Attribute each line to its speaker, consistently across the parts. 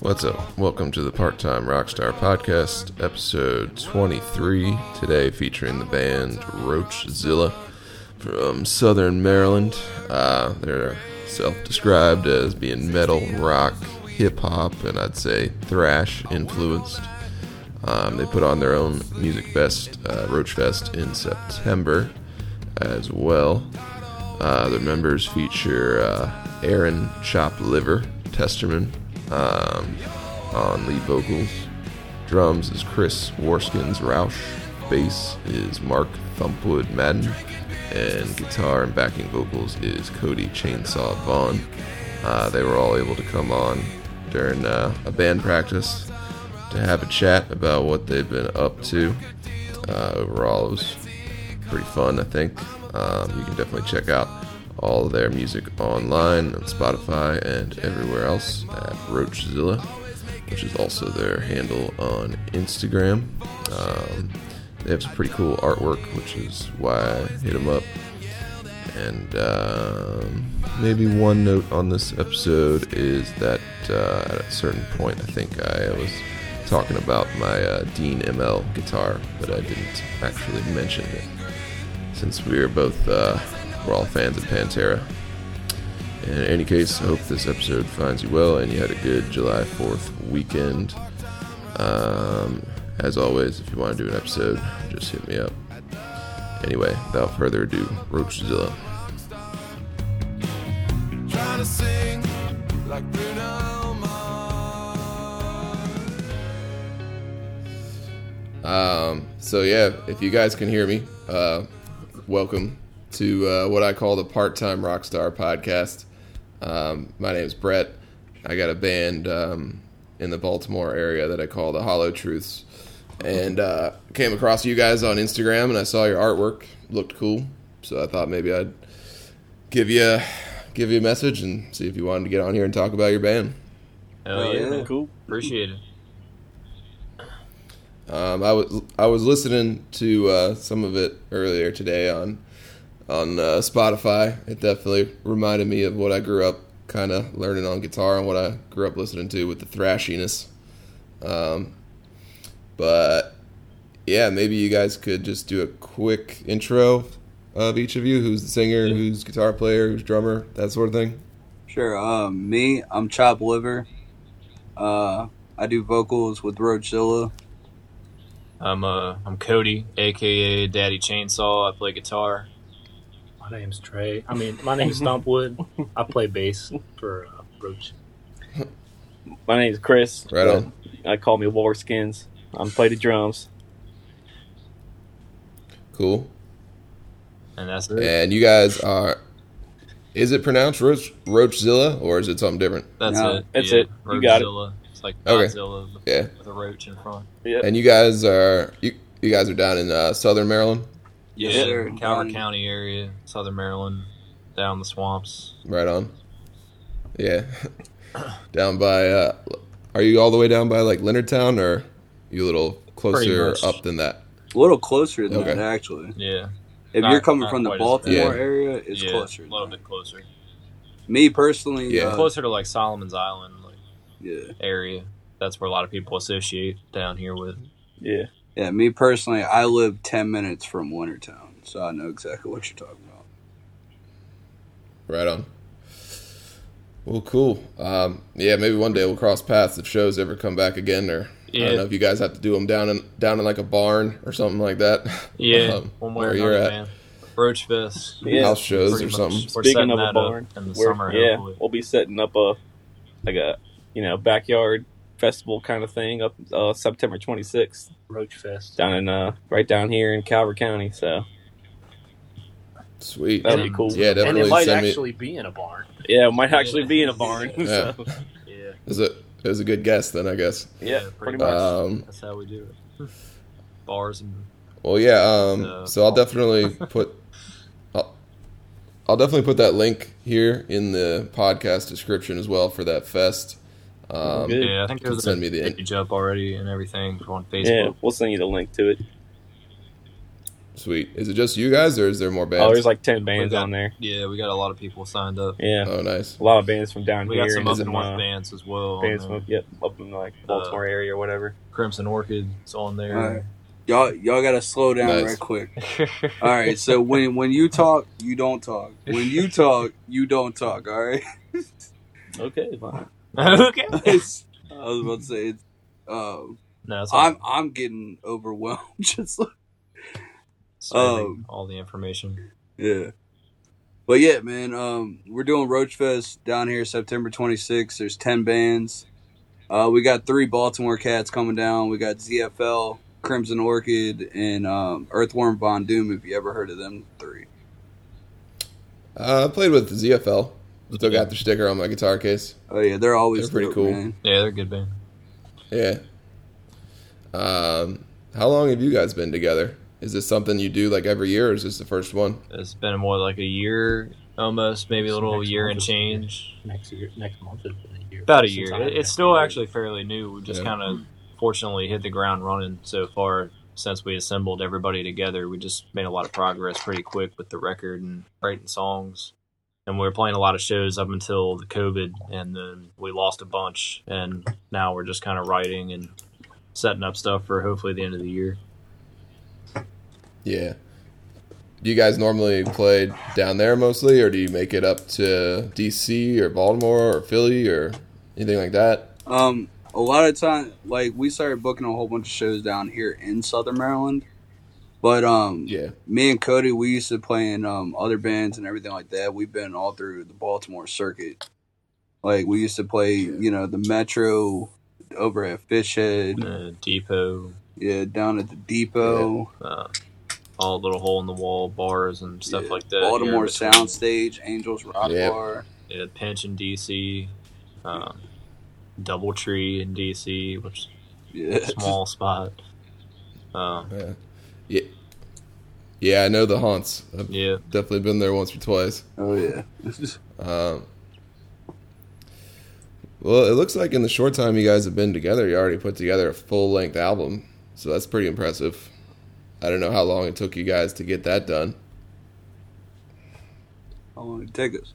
Speaker 1: What's up? Welcome to the Part Time Rockstar Podcast, episode 23. Today featuring the band Roachzilla from Southern Maryland. Uh, they're self described as being metal, rock, hip hop, and I'd say thrash influenced. Um, they put on their own music fest, uh, Roach Fest, in September as well. Uh, their members feature uh, Aaron Chop Liver Testerman um, on lead vocals. Drums is Chris Warskins Roush. Bass is Mark Thumpwood Madden. And guitar and backing vocals is Cody Chainsaw Vaughn. Uh, they were all able to come on during uh, a band practice to have a chat about what they've been up to. Uh, overall, it was pretty fun, I think. Um, you can definitely check out all their music online on Spotify and everywhere else at Roachzilla, which is also their handle on Instagram. Um, they have some pretty cool artwork, which is why I hit them up. And um, maybe one note on this episode is that uh, at a certain point, I think I was talking about my uh, Dean ML guitar, but I didn't actually mention it since we are both uh, we're all fans of Pantera. In any case, I hope this episode finds you well and you had a good July 4th weekend. Um, as always, if you want to do an episode, just hit me up. Anyway, without further ado, Roachzilla.
Speaker 2: To sing like Bruno Mars.
Speaker 1: Um, so yeah, if you guys can hear me, uh, welcome to uh, what I call the part-time rockstar podcast. Um, my name is Brett. I got a band um, in the Baltimore area that I call the Hollow Truths, and uh, came across you guys on Instagram, and I saw your artwork looked cool, so I thought maybe I'd give you a, give you a message and see if you wanted to get on here and talk about your band.
Speaker 3: Hell
Speaker 4: Oh,
Speaker 3: yeah,
Speaker 4: yeah.
Speaker 3: cool. Appreciate it.
Speaker 1: Um, I was I was listening to uh, some of it earlier today on on uh, Spotify. It definitely reminded me of what I grew up kind of learning on guitar and what I grew up listening to with the thrashiness. Um, but yeah, maybe you guys could just do a quick intro of each of you. Who's the singer? Who's guitar player? Who's drummer? That sort of thing.
Speaker 4: Sure. Um, me, I'm Chop Liver. Uh, I do vocals with Roachzilla.
Speaker 3: I'm uh I'm Cody, aka Daddy Chainsaw. I play guitar.
Speaker 5: My name's Trey. I mean, my name's Stumpwood. I play bass for uh, Roach.
Speaker 6: My name's Chris.
Speaker 1: Right on.
Speaker 6: I call me Warskins. I'm play the drums.
Speaker 1: Cool.
Speaker 3: And that's it.
Speaker 1: And you guys are. Is it pronounced Roach Roachzilla or is it something different?
Speaker 3: That's
Speaker 4: No,
Speaker 3: it.
Speaker 6: that's
Speaker 3: yeah.
Speaker 6: it. You got it.
Speaker 3: Roachzilla. It's like
Speaker 1: Okay.
Speaker 3: Godzilla with,
Speaker 1: Yeah.
Speaker 3: with a roach in front.
Speaker 6: Yep.
Speaker 1: And you guys are you, you guys are down in uh, Southern Maryland,
Speaker 3: Yeah,
Speaker 4: Yes, sir.
Speaker 3: Calvert
Speaker 4: Um,
Speaker 3: County area, Southern Maryland, down the swamps.
Speaker 1: right on. Yeah, down by. Uh, are you all the way down by like Leonardtown, or you a little closer up than that?
Speaker 4: A little closer than
Speaker 1: Okay.
Speaker 4: that, actually.
Speaker 3: Yeah,
Speaker 4: If
Speaker 3: Not-
Speaker 4: you're coming from the Baltimore
Speaker 1: bad.
Speaker 4: area, it's
Speaker 3: yeah,
Speaker 4: closer.
Speaker 3: a little bit closer.
Speaker 4: Me personally,
Speaker 1: Yeah.
Speaker 4: uh,
Speaker 3: closer to like Solomon's Island like
Speaker 4: yeah,
Speaker 3: area. That's where a lot of people associate down here with.
Speaker 6: Yeah.
Speaker 4: Yeah. Me personally, I live ten minutes from Wintertown, so I know exactly what you're talking about.
Speaker 1: Right on. Well, cool. Um, yeah, maybe one day we'll cross paths if shows ever come back again, or I don't know if you guys have to do them down in down in like a barn or something like that.
Speaker 3: Yeah,
Speaker 1: Um,
Speaker 3: one way or
Speaker 1: where you're
Speaker 3: another,
Speaker 1: at.
Speaker 3: man. Roach Fest.
Speaker 6: Yeah.
Speaker 1: House shows
Speaker 3: Pretty
Speaker 1: or
Speaker 3: much.
Speaker 1: something.
Speaker 3: We're
Speaker 6: Speaking of a barn,
Speaker 3: in the summer.
Speaker 6: yeah,
Speaker 3: hopefully.
Speaker 6: we'll be setting up a like a you know backyard festival kind of thing up uh, September 26th
Speaker 5: Roach Fest.
Speaker 6: down in uh right down here in Calvert County. So
Speaker 1: Sweet.
Speaker 6: that'd be cool.
Speaker 1: Yeah, definitely.
Speaker 5: and
Speaker 1: definitely
Speaker 5: it might
Speaker 1: send me.
Speaker 5: actually be in a barn.
Speaker 6: Yeah, it might actually be in a barn.
Speaker 1: Yeah.
Speaker 6: so,
Speaker 3: Yeah,
Speaker 1: It was a it was a good guess then, I guess.
Speaker 6: yeah,
Speaker 3: pretty
Speaker 6: pretty
Speaker 3: much.
Speaker 6: much.
Speaker 1: Um,
Speaker 3: that's how we do it. Bars and
Speaker 1: Well, yeah. Um, so I'll definitely put. I'll, I'll definitely put that link here in the podcast description as well for that fest. Um,
Speaker 3: yeah, I think there's
Speaker 1: Send
Speaker 3: a
Speaker 1: me the-
Speaker 3: page up already and everything on Facebook.
Speaker 6: yeah, we'll send you the link to it.
Speaker 1: sweet. Is it just you guys, or is there more bands?
Speaker 6: Oh, there's like ten bands
Speaker 3: We got-
Speaker 6: on there.
Speaker 3: Yeah, we got a lot of people signed up.
Speaker 6: Yeah,
Speaker 1: oh, nice.
Speaker 6: a lot of bands from down
Speaker 3: We
Speaker 6: here.
Speaker 3: got some up
Speaker 6: some,
Speaker 3: north
Speaker 6: uh,
Speaker 3: bands as well.
Speaker 6: bands from yep, up in like Baltimore area or whatever.
Speaker 3: Crimson Orchid's on there.
Speaker 4: Alright. Y'all, y'all gotta slow down
Speaker 1: Nice.
Speaker 4: right quick. All right, so when when you talk, you don't talk. When you talk, you don't talk. All right.
Speaker 6: Okay, fine.
Speaker 3: okay.
Speaker 4: I was about to say it's. Um,
Speaker 3: No, it's
Speaker 4: I'm I'm getting overwhelmed. Just like, um,
Speaker 3: all the information.
Speaker 4: yeah. But yeah, man, um, we're doing Roach Fest down here September 26th. There's 10 bands. Uh, we got three Baltimore cats coming down. We got ZFL, Crimson Orchid, and um, Earthworm Von Doom. If you ever heard of them three.
Speaker 1: Uh, I played with ZFL. Still got the sticker on my guitar case.
Speaker 4: Oh yeah, they're always
Speaker 1: They're pretty
Speaker 4: dope,
Speaker 1: cool.
Speaker 4: Man.
Speaker 3: Yeah, they're a good band.
Speaker 1: Yeah. Um, how long have you guys been together? Is this something you do like every year, or is this the first one?
Speaker 3: It's been more like a year, almost maybe a little
Speaker 5: Next
Speaker 3: year and change.
Speaker 5: Next year, next month has been a year.
Speaker 3: About a year. It- It's still
Speaker 5: you.
Speaker 3: actually fairly new. We just
Speaker 1: Yeah.
Speaker 3: kind of fortunately hit the ground running so far since we assembled everybody together. We just made a lot of progress pretty quick with the record and writing songs. And we were playing a lot of shows up until the COVID, and then we lost a bunch. And now we're just kind of writing and setting up stuff for hopefully the end of the year.
Speaker 1: Yeah. Do you guys normally play down there mostly, or do you make it up to DC or Baltimore or Philly or anything like that?
Speaker 4: Um, a lot of time, like we started booking a whole bunch of shows down here in Southern Maryland, but um,
Speaker 1: Yeah.
Speaker 4: me and Cody, we used to play in um other bands and everything like that. We've been all through the Baltimore circuit. Like we used to play, you know, the Metro over at Fishhead,
Speaker 3: Uh, Depot,
Speaker 4: yeah, down at the Depot,
Speaker 3: uh, all little hole in the wall bars and stuff
Speaker 4: yeah,
Speaker 3: like that.
Speaker 4: Baltimore Soundstage, Angels Rock
Speaker 1: Yeah.
Speaker 4: Bar.
Speaker 3: yeah, Pinch in DC, um, Doubletree in DC, which
Speaker 4: Yeah,
Speaker 3: small spot. Um,
Speaker 1: Yeah. Yeah. Yeah, I know the haunts. I've
Speaker 3: yeah,
Speaker 1: definitely been there once or twice.
Speaker 4: oh yeah.
Speaker 1: Um, well, it looks like in the short time you guys have been together, you already put together a full length album. So that's pretty impressive. I don't know how long it took you guys to get that done.
Speaker 4: How long did it take us?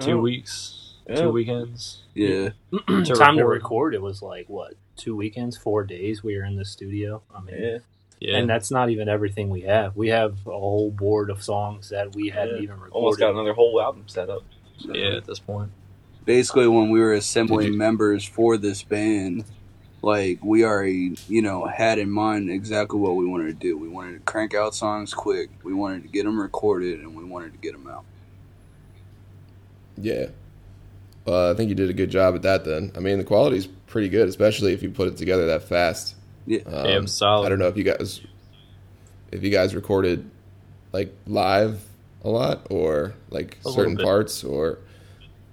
Speaker 3: two
Speaker 6: Oh,
Speaker 3: weeks,
Speaker 6: Yeah.
Speaker 3: two weekends.
Speaker 4: Yeah,
Speaker 3: to
Speaker 5: time to
Speaker 3: record.
Speaker 5: record. It was like what two weekends, four days. We were in the studio. I mean,
Speaker 6: Yeah,
Speaker 3: Yeah,
Speaker 5: and that's not even everything we have. We have a whole board of songs that we hadn't
Speaker 6: Yeah.
Speaker 5: even recorded.
Speaker 6: almost got another whole album set up.
Speaker 3: yeah. At this point,
Speaker 4: basically when we were assembling
Speaker 1: you-
Speaker 4: members for this band like we already you know had in mind exactly what we wanted to do we wanted to crank out songs quick we wanted to get them recorded and we wanted to get them out
Speaker 1: Yeah. Well, I think you did a good job at that then. I mean, the quality's pretty good, especially if you put it together that fast.
Speaker 4: Yeah
Speaker 1: Um,
Speaker 3: Yeah, it was solid.
Speaker 1: I don't know if you guys if you guys recorded like live a lot or like
Speaker 3: A
Speaker 1: certain parts or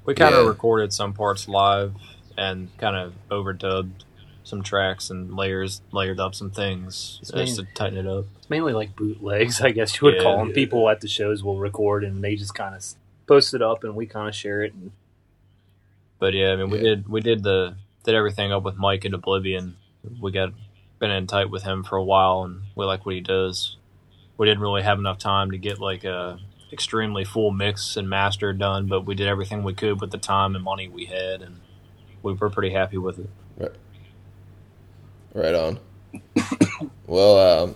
Speaker 3: we kind of
Speaker 1: Yeah.
Speaker 3: recorded some parts live and kind of overdubbed some tracks and layers, layered up some things
Speaker 5: It's
Speaker 3: just to tighten it up.
Speaker 5: It's mainly like bootlegs, I guess you would
Speaker 3: Yeah.
Speaker 5: call them.
Speaker 4: Yeah.
Speaker 5: People at the shows will record and they just kind of post it up and we kind of share it. And
Speaker 3: But yeah, I mean, we
Speaker 1: Yeah.
Speaker 3: did we did the did everything up with Mike and Oblivion. We got been in tight with him for a while, and we like what he does. We didn't really have enough time to get like a extremely full mix and master done, but we did everything we could with the time and money we had, and we were pretty happy with it.
Speaker 1: right on. well, um,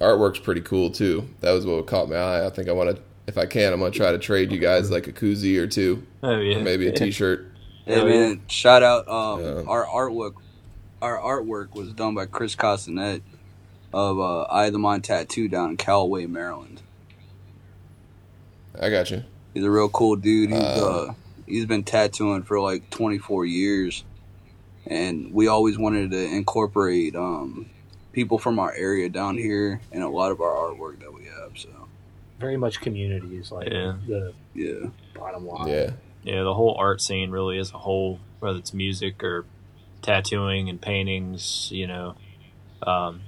Speaker 1: artwork's pretty cool too. That was what caught my eye. I think I want to, if I can, I'm gonna try to trade you guys like a koozie or two,
Speaker 3: Oh yeah,
Speaker 1: or maybe a T-shirt.
Speaker 4: hey man shout out um
Speaker 1: Yeah.
Speaker 4: our artwork our artwork was done by chris Costanet of uh eye of the mind tattoo down in callaway maryland
Speaker 1: I got you.
Speaker 4: he's a real cool dude he's
Speaker 1: Uh,
Speaker 4: uh he's been tattooing for like 24 years and we always wanted to incorporate um, people from our area down here in a lot of our artwork that we have. So
Speaker 5: very much community is like
Speaker 3: Yeah.
Speaker 5: the
Speaker 4: yeah,
Speaker 5: bottom line.
Speaker 1: Yeah,
Speaker 3: yeah. The whole art scene really as a whole, whether it's music or tattooing and paintings, you know, um,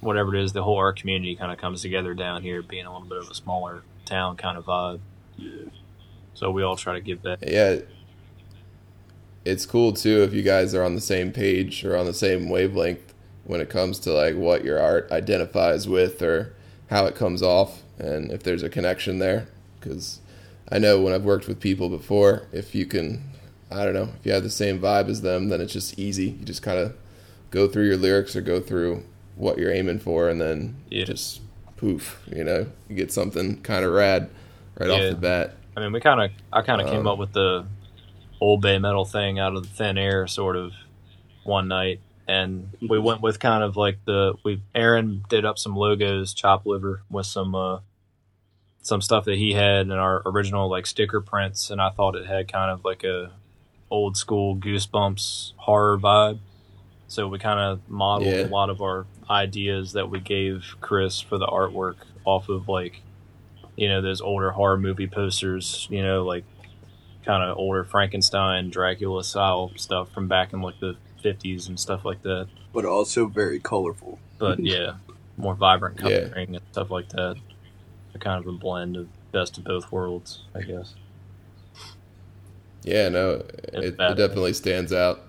Speaker 3: whatever it is, the whole art community kind of comes together down here, being a little bit of a smaller town kind of vibe. So we all try to give back.
Speaker 1: yeah. It's cool too if you guys are on the same page or on the same wavelength when it comes to like what your art identifies with or how it comes off and if there's a connection there. Because I know when I've worked with people before, if you can, I don't know, if you have the same vibe as them, then it's just easy. You just kind of go through your lyrics or go through what you're aiming for, and then
Speaker 3: Yeah.
Speaker 1: just poof, you know, you get something kind of rad right
Speaker 3: Yeah.
Speaker 1: off the bat.
Speaker 3: I mean, we kind of, I kind of came
Speaker 1: Um,
Speaker 3: up with the old bay metal thing out of the thin air, sort of, one night, and we went with kind of like the we. Aaron did up some logos, chop liver, with some uh, some stuff that he had in our original like sticker prints, and I thought it had kind of like a old school Goosebumps horror vibe. So we kind of modeled
Speaker 1: Yeah.
Speaker 3: a lot of our ideas that we gave Chris for the artwork off of like you know those older horror movie posters you know like kind of older frankenstein dracula style stuff from back in like the 50s and stuff like that
Speaker 4: but also very colorful.
Speaker 3: but yeah more vibrant
Speaker 1: Yeah.
Speaker 3: coloring and stuff like that a kind of a blend of best of both worlds i guess
Speaker 1: Yeah, no, it, it definitely stands out.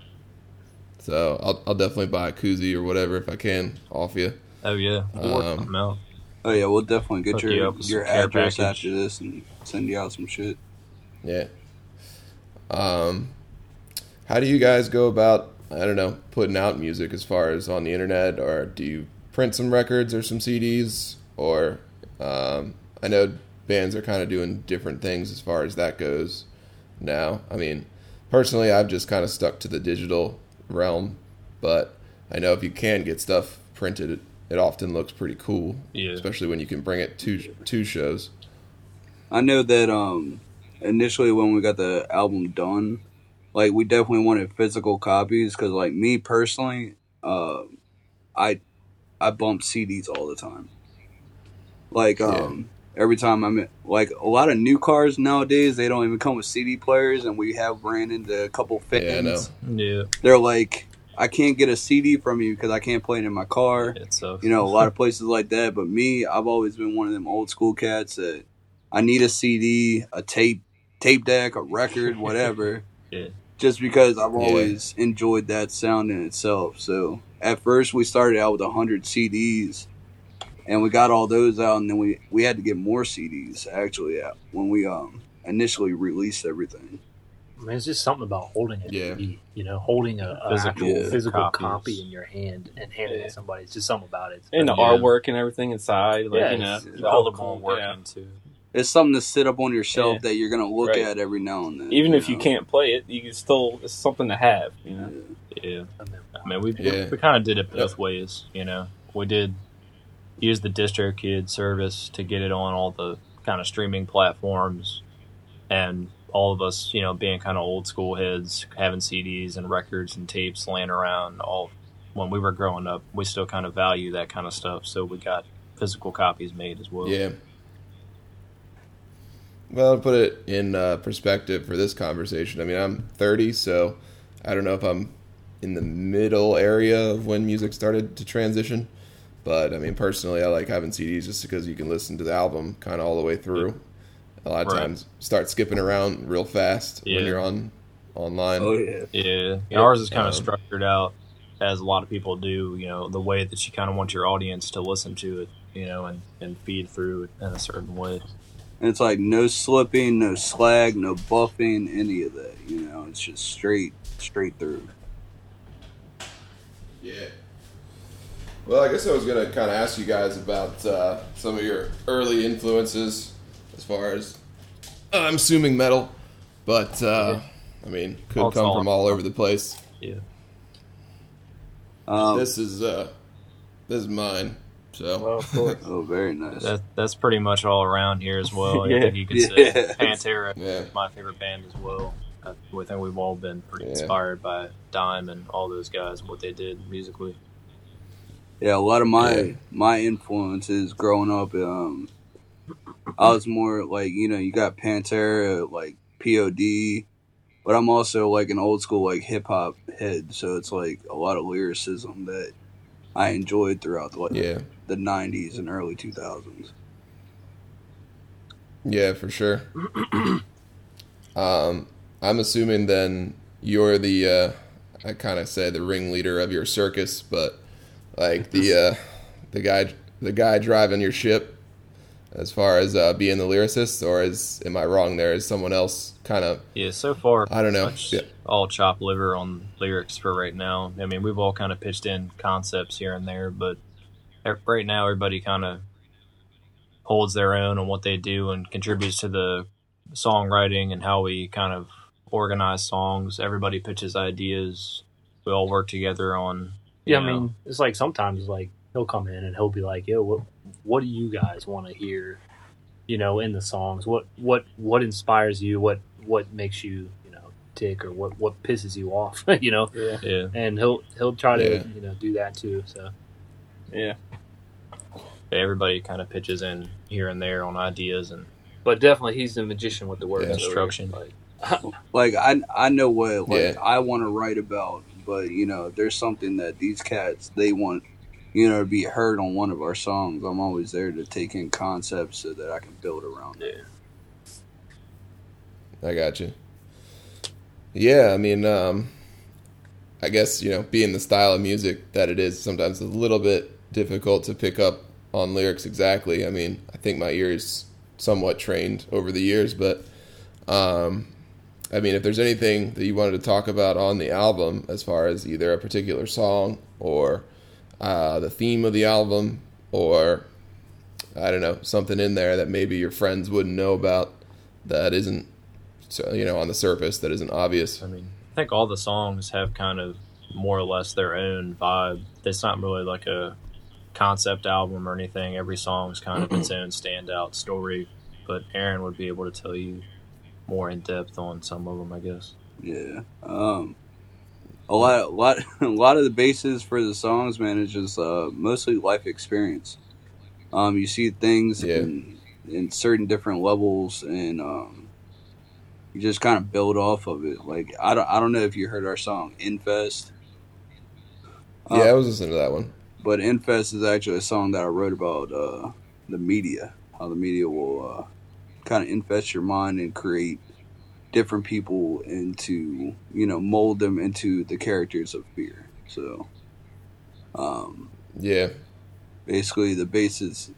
Speaker 1: So I'll, I'll definitely buy a koozie or whatever if I can off you.
Speaker 3: oh yeah we'll
Speaker 1: Um,
Speaker 3: out.
Speaker 4: Oh yeah, we'll definitely get
Speaker 3: Hook
Speaker 4: your
Speaker 3: you
Speaker 4: your address
Speaker 3: package.
Speaker 4: after this and send you out some shit.
Speaker 1: Yeah. Um, how do you guys go about I don't know putting out music as far as on the internet, or do you print some records or some CDs, or um, I know bands are kind of doing different things as far as that goes now. I mean, personally, I've just kind of stuck to the digital realm, but I know if you can get stuff printed, it, it often looks pretty cool,
Speaker 3: Yeah.
Speaker 1: especially when you can bring it to two shows.
Speaker 4: I know that um initially when we got the album done, like we definitely wanted physical copies because like me personally, uh, I I bump CDs all the time. Like um every time I'm in, like a lot of new cars nowadays, they don't even come with CD players, and we have ran into a couple fans.
Speaker 1: Yeah,
Speaker 3: yeah
Speaker 4: They're like, I can't get a CD from you because I can't play it in my car.
Speaker 3: it sucks
Speaker 4: you know, a lot of places like that. But me, I've always been one of them old school cats that I need a CD, a tape, tape deck, a record, whatever.
Speaker 3: Yeah.
Speaker 4: Just because I've
Speaker 1: Yeah.
Speaker 4: always enjoyed that sound in itself. So at first we started out with hundred CDs, and we got all those out, and then we we had to get more CDs actually out when we um initially released everything.
Speaker 5: I mean, it's just something about holding it.
Speaker 1: Yeah.
Speaker 5: You know, holding a, a
Speaker 3: Physical
Speaker 5: actual physical
Speaker 3: copies.
Speaker 5: copy in your hand and handing it to somebody. It's just something about it.
Speaker 6: and the
Speaker 3: Yeah.
Speaker 6: artwork and everything inside. Like,
Speaker 5: Yeah,
Speaker 6: you know,
Speaker 5: it's-
Speaker 6: it's
Speaker 3: all the
Speaker 6: cool,
Speaker 3: more
Speaker 6: yeah.
Speaker 3: working too
Speaker 4: It's something to sit up on your shelf
Speaker 6: Yeah.
Speaker 4: that you're gonna look
Speaker 6: Right.
Speaker 4: at every now and then.
Speaker 6: Even if you can't play it, you can still it's something to have. You know,
Speaker 3: yeah
Speaker 5: I mean,
Speaker 3: I mean, we
Speaker 1: Yeah.
Speaker 3: we, kind of did it both ways. You know, we did use the DistroKid service to get it on all the kind of streaming platforms, and all of us, you know, being kind of old school heads, having CDs and records and tapes laying around. All when we were growing up, we still kind of value that kind of stuff. So we got physical copies made as well.
Speaker 1: Yeah. Well, to put it in uh, perspective for this conversation, I mean, I'm 30, so I don't know if I'm in the middle area of when music started to transition. But I mean, personally, I like having CDs just because you can listen to the album kind of all the way through. A lot of
Speaker 3: Right.
Speaker 1: times, start skipping around real fast
Speaker 3: Yeah.
Speaker 1: when you're on online.
Speaker 4: Oh yeah.
Speaker 3: Yeah, ours is kind
Speaker 1: Um,
Speaker 3: of structured out as a lot of people do. You know, the way that you kind of want your audience to listen to it. You know, and and feed through it in a certain way.
Speaker 4: And it's like no slipping, no slag, no buffing, any of that. You know, it's just straight, straight through.
Speaker 1: Yeah. Well, I guess I was gonna kind of ask you guys about uh, some of your early influences, as far as I'm assuming metal, but uh, I mean, could
Speaker 3: All
Speaker 1: come
Speaker 3: solid.
Speaker 1: from all over the place.
Speaker 3: Yeah.
Speaker 4: Um,
Speaker 1: this is uh, this is mine. So
Speaker 6: well, of course.
Speaker 4: oh, very nice.
Speaker 3: That that's pretty much all around here as well. I
Speaker 6: Yeah.
Speaker 3: think you could
Speaker 4: Yeah.
Speaker 3: say Pantera
Speaker 1: Yeah.
Speaker 3: is my favorite band as well. I, I think we've all been pretty
Speaker 1: Yeah.
Speaker 3: inspired by Dime and all those guys and what they did musically.
Speaker 4: Yeah, a lot of my
Speaker 1: Yeah.
Speaker 4: my influences growing up. Um, I was more like you know you got Pantera, like Pod, but I'm also like an old school like hip hop head. So it's like a lot of lyricism that I enjoyed throughout the like,
Speaker 1: yeah,
Speaker 4: the '90s and early 2000s.
Speaker 1: yeah, for sure. um, I'm assuming then you're the uh, I kind of say the ringleader of your circus, but like the uh, the guy the guy driving your ship as far as uh, being the lyricist, or is am I wrong there? Is someone else kind of
Speaker 3: Yeah, so far,
Speaker 1: I don't know. Yeah.
Speaker 3: all chop liver on lyrics for right now. I mean, we've all kind of pitched in concepts here and there, but e- right now, everybody kind of holds their own on what they do and contributes to the songwriting and how we kind of organize songs. Everybody pitches ideas. We all work together on. You
Speaker 5: Yeah, I mean, it's like sometimes like he'll come in and he'll be like, "Yo, what what do you guys want to hear? You know, in the songs, what what what inspires you? What what makes you you know tick or what what pisses you off? you know?"
Speaker 6: Yeah.
Speaker 3: yeah,
Speaker 5: And he'll he'll try to
Speaker 1: Yeah.
Speaker 5: you know do that too. So
Speaker 6: Yeah.
Speaker 3: everybody kind of pitches in here and there on ideas and
Speaker 5: but definitely he's the magician with the word
Speaker 1: Yeah.
Speaker 3: Instruction.
Speaker 5: Like,
Speaker 4: like I I know what like
Speaker 1: Yeah.
Speaker 4: I want to write about, but you know, there's something that these cats they want, you know, to be heard on one of our songs. I'm always there to take in concepts so that I can build around it.
Speaker 1: I got you. Yeah, I mean, um, I guess you know, being the style of music that it is, sometimes a little bit difficult to pick up on lyrics exactly. I mean, I think my ears somewhat trained over the years, but um, I mean, if there's anything that you wanted to talk about on the album, as far as either a particular song or uh, the theme of the album, or I don't know, something in there that maybe your friends wouldn't know about that isn't you know on the surface that isn't obvious.
Speaker 3: I mean, I think all the songs have kind of more or less their own vibe. It's not really like a concept album or anything. Every song's kind of its own standout story. But Aaron would be able to tell you more in depth on some of them, I guess.
Speaker 4: Yeah. Um a lot a lot a lot of the bases for the songs, man, is just uh mostly life experience. Um you see things
Speaker 1: Yeah.
Speaker 4: in in certain different levels and um you just kind of build off of it. Like I don't I don't know if you heard our song Infest.
Speaker 1: yeah, I
Speaker 4: Um,
Speaker 1: was listening to that one.
Speaker 4: but Infest is actually a song that I wrote about uh the media, how the media will uh kind of infest your mind and create different people into you know mold them into the characters of fear so um
Speaker 1: Yeah,
Speaker 4: basically the basis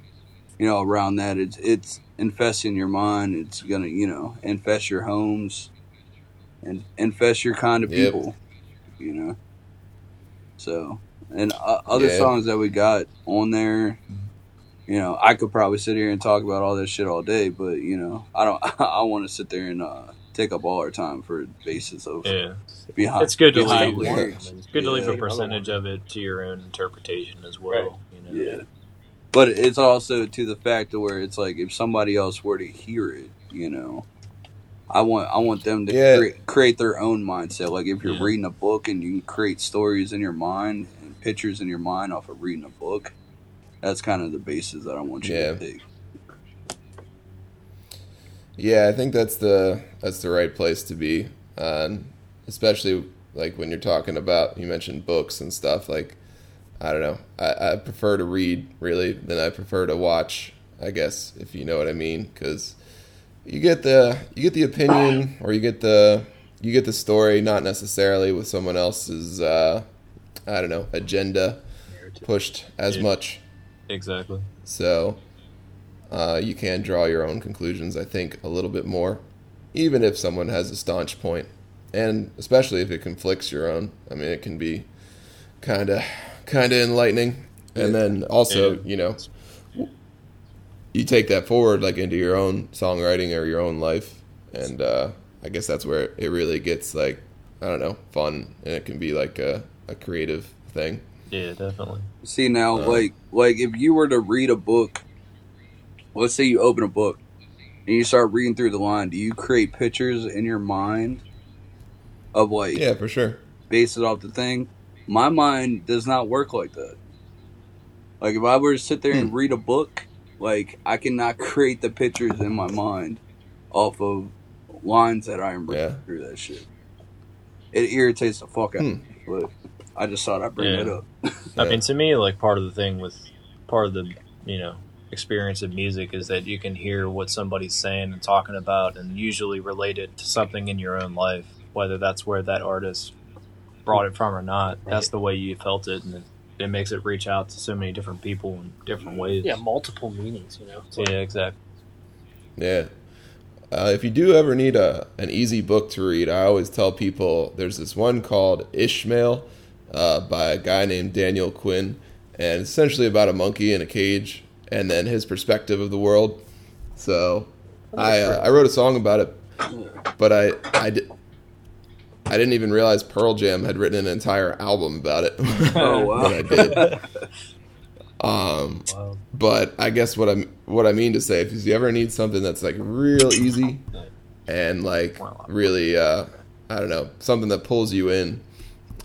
Speaker 4: you know around that it's it's infesting your mind it's gonna you know infest your homes and infest your kind of
Speaker 1: Yep.
Speaker 4: people you know so and uh, other
Speaker 1: Yeah.
Speaker 4: songs that we got on there you know i could probably sit here and talk about all this shit all day but you know i don't i want to sit there and uh take up all our time for basis of
Speaker 3: Yeah.
Speaker 4: behind
Speaker 3: It's good to
Speaker 4: behind
Speaker 3: leave.
Speaker 4: lyrics.
Speaker 3: It's good to leave a percentage of it to your own interpretation as well. You know?
Speaker 4: Yeah. But it's also to the fact of where it's like if somebody else were to hear it, you know, I want I want them to
Speaker 1: Yeah.
Speaker 4: create, create their own mindset. Like if you're
Speaker 3: Yeah.
Speaker 4: reading a book and you can create stories in your mind and pictures in your mind off of reading a book, that's kind of the basis that I want you
Speaker 1: Yeah.
Speaker 4: to take.
Speaker 1: yeah, I think that's the that's the right place to be, um, especially like when you're talking about you mentioned books and stuff. Like, I don't know, I, I prefer to read really than I prefer to watch. I guess if you know what I mean, because you get the you get the opinion or you get the you get the story not necessarily with someone else's uh, I don't know agenda pushed as much.
Speaker 3: Exactly.
Speaker 1: So uh, you can draw your own conclusions, I think, a little bit more, even if someone has a staunch point, and especially if it conflicts your own. I mean, it can be kind of kind of enlightening, and then also, you know, you take that forward like into your own songwriting or your own life, and uh, I guess that's where it really gets like I don't know fun, and it can be like a, a creative thing.
Speaker 3: Yeah, definitely.
Speaker 4: See now,
Speaker 1: Uh.
Speaker 4: like like if you were to read a book, let's say you open a book and you start reading through the line, do you create pictures in your mind of like
Speaker 1: Yeah, for sure.
Speaker 4: base it off the thing. My mind does not work like that. Like if I were to sit there
Speaker 1: Hmm.
Speaker 4: and read a book, like I cannot create the pictures in my mind off of lines that I am reading
Speaker 1: Yeah.
Speaker 4: through that shit. It irritates the fuck out of
Speaker 1: Hmm.
Speaker 4: me, but I just thought I'd bring
Speaker 3: Yeah.
Speaker 4: it up.
Speaker 3: I mean, to me, like part of the thing with part of the you know experience of music is that you can hear what somebody's saying and talking about, and usually relate it to something in your own life, whether that's where that artist brought it from or not. That's the way you felt it, and it, it makes it reach out to so many different people in different ways.
Speaker 5: Yeah, multiple meanings. You know. It's like-
Speaker 3: yeah, exactly.
Speaker 1: Yeah. Uh, if you do ever need a an easy book to read, I always tell people there's this one called Ishmael uh, by a guy named Daniel Quinn, and essentially about a monkey in a cage and then his perspective of the world. So I uh, I wrote a song about it, but I I did. I didn't even realize Pearl Jam had written an entire album about it.
Speaker 4: Oh, wow.
Speaker 1: but I did. Um,
Speaker 5: Wow.
Speaker 1: but I guess what I'm what I mean to say is, if you ever need something that's like real easy and like really, uh, I don't know, something that pulls you in,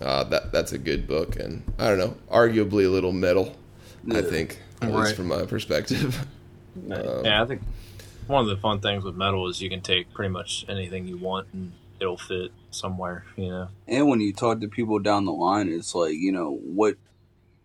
Speaker 1: uh, that that's a good book. And I don't know, arguably a little metal, I think, at
Speaker 3: Right.
Speaker 1: least from my perspective. Um,
Speaker 3: Yeah, I think one of the fun things with metal is you can take pretty much anything you want and it'll fit somewhere. You know.
Speaker 4: And when you talk to people down the line, it's like you know what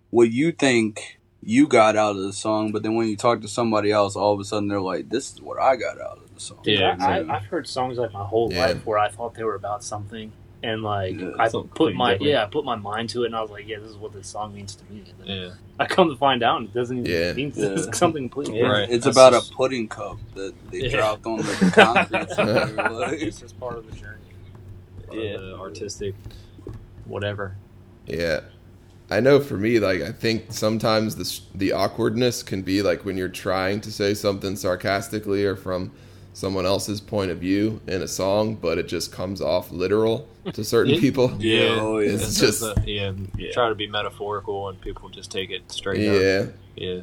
Speaker 4: what you think you got out of the song, but then when you talk to somebody else, all of a sudden they're like, "This is what I got out of the song."
Speaker 3: Yeah,
Speaker 5: I,
Speaker 3: exactly.
Speaker 5: I, I've heard songs like my whole
Speaker 1: Yeah.
Speaker 5: life where I thought they were about something, and like
Speaker 4: Yeah,
Speaker 5: I put my
Speaker 6: different.
Speaker 5: yeah, I put my mind to it, and I was like, yeah, this is what this song means to me. And then
Speaker 3: Yeah.
Speaker 5: I come to find out, it doesn't even
Speaker 1: Yeah.
Speaker 5: mean
Speaker 4: Yeah.
Speaker 5: it's something completely
Speaker 6: Yeah.
Speaker 5: different.
Speaker 4: It's
Speaker 3: That's
Speaker 4: about
Speaker 3: just-
Speaker 4: a pudding cup that they
Speaker 5: Yeah.
Speaker 4: dropped on the concrete.
Speaker 3: It's just part of the journey. Part
Speaker 6: Yeah.
Speaker 3: Of the artistic, whatever.
Speaker 1: Yeah. I know for me, like, I think sometimes the, the awkwardness can be like when you're trying to say something sarcastically or from someone else's point of view in a song, but it just comes off literal to certain
Speaker 3: Yeah.
Speaker 1: people.
Speaker 4: Yeah, oh, yeah.
Speaker 1: It's
Speaker 3: It's
Speaker 1: just-
Speaker 3: just a, yeah,
Speaker 6: Yeah.
Speaker 3: Try to be metaphorical and people just take it straight up.
Speaker 1: Yeah.
Speaker 3: Yeah.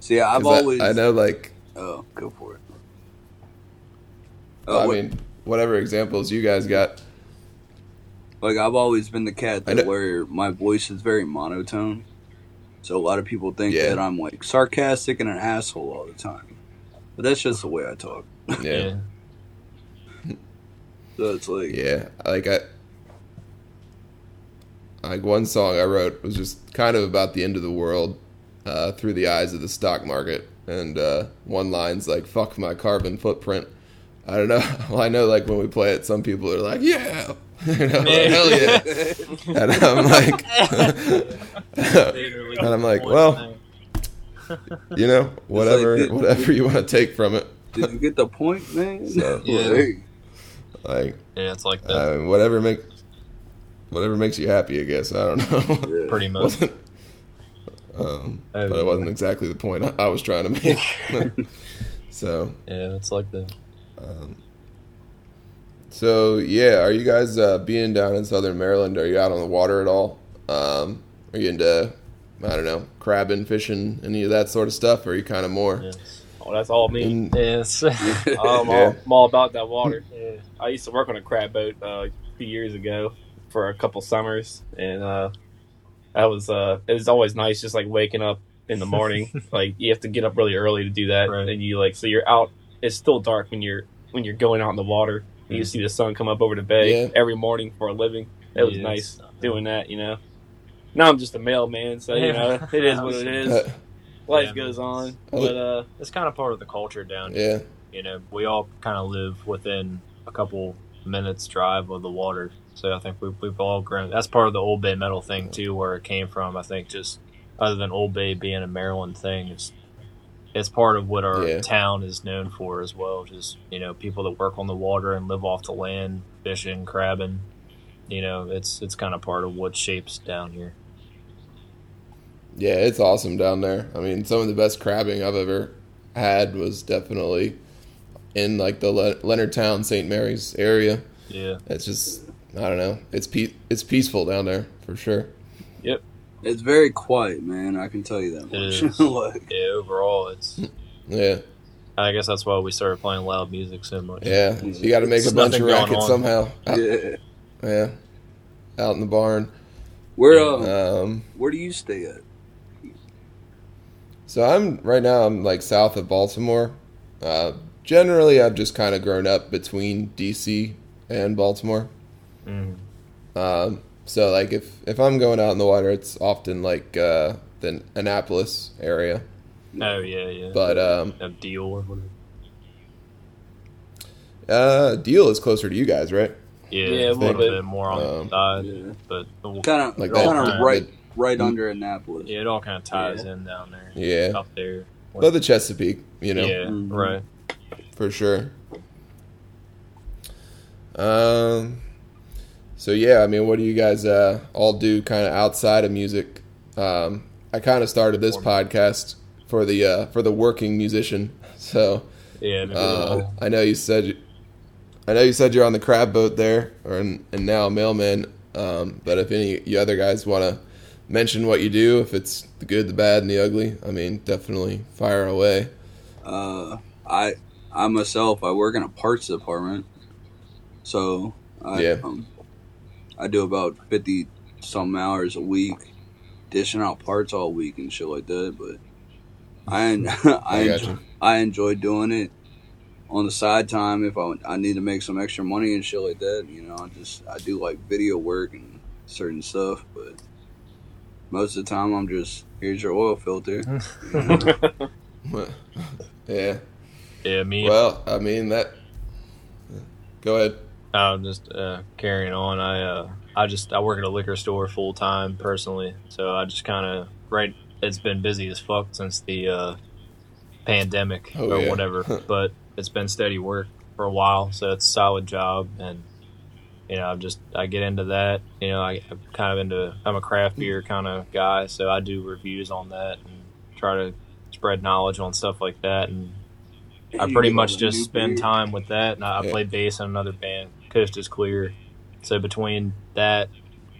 Speaker 4: See, I've
Speaker 1: 'Cause I-
Speaker 4: always.
Speaker 1: I, know, like,
Speaker 4: Oh, go for it.
Speaker 1: I
Speaker 4: Uh, what-
Speaker 1: mean, whatever examples you guys got.
Speaker 4: like I've always been the cat that where my voice is very monotone, so a lot of people think
Speaker 1: Yeah.
Speaker 4: that I'm like sarcastic and an asshole all the time. But that's just the way I talk.
Speaker 1: Yeah.
Speaker 4: So it's like,
Speaker 1: Yeah, like I, like one song I wrote was just kind of about the end of the world uh, through the eyes of the stock market, and uh, one line's like "fuck my carbon footprint." I don't know. Well, I know like when we play it, some people are like, "Yeah, you know, like, hell yeah," and I'm like, and I'm like, well, you know, whatever,
Speaker 4: did-
Speaker 1: whatever you want to take from it,
Speaker 4: did you get the point, man?
Speaker 1: So-
Speaker 3: Yeah.
Speaker 4: Like,
Speaker 1: like
Speaker 3: yeah, it's like that.
Speaker 1: I mean, whatever make, whatever makes you happy, I guess. I don't know.
Speaker 4: yeah.
Speaker 3: pretty much.
Speaker 1: wasn't, um,
Speaker 3: Oh,
Speaker 1: but it wasn't exactly the point I, I was trying to make. so,
Speaker 3: Yeah, it's like that.
Speaker 1: um, so yeah, are you guys uh, being down in Southern Maryland? Are you out on the water at all? Um, are you into, I don't know, crabbing, fishing, any of that sort of stuff? Or are you kind of more?
Speaker 3: Yes.
Speaker 6: That's all me.
Speaker 1: in,
Speaker 3: Yes.
Speaker 6: I'm,
Speaker 1: Yeah.
Speaker 6: all, I'm all about that water.
Speaker 3: yeah.
Speaker 6: I used to work on a crab boat uh, a few years ago for a couple summers, and uh, that was uh, it was always nice, just like waking up in the morning. like you have to get up really early to do that,
Speaker 3: Right.
Speaker 6: and you like so you're out. It's still dark when you're when you're going out in the water. and You
Speaker 3: Mm.
Speaker 6: see the sun come up over the bay
Speaker 1: Yeah.
Speaker 6: every morning for a living. It was
Speaker 3: Yeah,
Speaker 6: nice doing that, you know. Now I'm just a mailman, so you know it is what it is. Life
Speaker 3: Yeah,
Speaker 6: goes on, but uh,
Speaker 3: It's kind of part of the culture down here.
Speaker 1: yeah,
Speaker 3: You know, we all kind of live within a couple minutes drive of the water. So I think we've, we've all grown. That's part of the Old Bay metal thing too, where it came from. I think just other than Old Bay being a Maryland thing, it's it's part of what our
Speaker 1: Yeah.
Speaker 3: town is known for as well. Just you know, people that work on the water and live off the land, fishing, crabbing. You know, it's it's kind of part of what shapes down here.
Speaker 1: Yeah, it's awesome down there. I mean, some of the best crabbing I've ever had was definitely in like the Le- Leonardtown, St. Mary's area.
Speaker 3: Yeah,
Speaker 1: It's just I don't know. It's pe- it's peaceful down there for sure.
Speaker 4: Yep, it's very quiet, man. I can tell you that much. like,
Speaker 3: yeah. Overall, it's.
Speaker 1: Yeah,
Speaker 3: I guess that's why we started playing loud music so much.
Speaker 1: yeah. You got to make a bunch of
Speaker 3: nothing
Speaker 1: racket
Speaker 3: on.
Speaker 1: somehow. Out-
Speaker 4: yeah.
Speaker 1: yeah, out in the barn.
Speaker 4: Where uh,
Speaker 1: Um,
Speaker 4: where do you stay at?
Speaker 1: So I'm right now. I'm like south of Baltimore. Uh, generally, I've just kind of grown up between DC and Baltimore.
Speaker 3: Mhm.
Speaker 1: Um, so like if if I'm going out in the water, it's often like uh, the Annapolis area.
Speaker 3: Oh yeah, yeah.
Speaker 1: But um,
Speaker 3: a deal or whatever.
Speaker 1: uh, Deal is closer to you guys, right?
Speaker 3: Yeah,
Speaker 6: Yeah,
Speaker 3: a
Speaker 6: a
Speaker 3: little
Speaker 6: little
Speaker 3: bit,
Speaker 6: bit.
Speaker 3: more on
Speaker 1: Um,
Speaker 3: the side,
Speaker 4: Yeah.
Speaker 3: but
Speaker 4: Kind of,
Speaker 1: Like
Speaker 4: kind of
Speaker 3: that-
Speaker 4: right, right
Speaker 1: Mm.
Speaker 4: under Annapolis.
Speaker 3: Yeah, it all kind of ties in down there.
Speaker 1: Yeah.
Speaker 3: Up there.
Speaker 1: But the Chesapeake, you know,
Speaker 3: Yeah,
Speaker 4: Mhm.
Speaker 3: right.
Speaker 1: for sure. Um. So yeah, I mean, what do you guys uh, all do kind of outside of music? Um, I kind of started this podcast for the uh, for the working musician. So
Speaker 3: Yeah,
Speaker 1: uh, I know you said you- I know you said you're on the crab boat there, or and now mailman. Um, but if any you other guys want to mention what you do, if it's the good, the bad, and the ugly, I mean, definitely fire away.
Speaker 4: Uh, I I myself I work in a parts department, so I
Speaker 1: Yeah.
Speaker 4: um, I do about fifty some hours a week, dishing out parts all week and shit like that. But I I
Speaker 1: I
Speaker 4: enjoy. I enjoy doing it on the side time if I I need to make some extra money and shit like that. You know, I just I do like video work and certain stuff, but most of the time I'm just here's your oil filter.
Speaker 1: yeah.
Speaker 3: Yeah, me.
Speaker 1: Well, I mean that. Go ahead.
Speaker 3: I'm just uh, carrying on. I uh, I just I work at a liquor store full time personally, so I just kind of right. It's been busy as fuck since the uh, pandemic
Speaker 1: Oh,
Speaker 3: or
Speaker 1: yeah.
Speaker 3: whatever, but it's been steady work for a while, so it's a solid job, and you know I'm just I get into that. You know I, I'm kind of into I'm a craft beer kind of guy, so I do reviews on that and try to spread knowledge on stuff like that and I pretty much just spend
Speaker 4: beer.
Speaker 3: time with that, and I, I
Speaker 1: Yeah.
Speaker 3: play bass in another band, Coast is Clear. So between that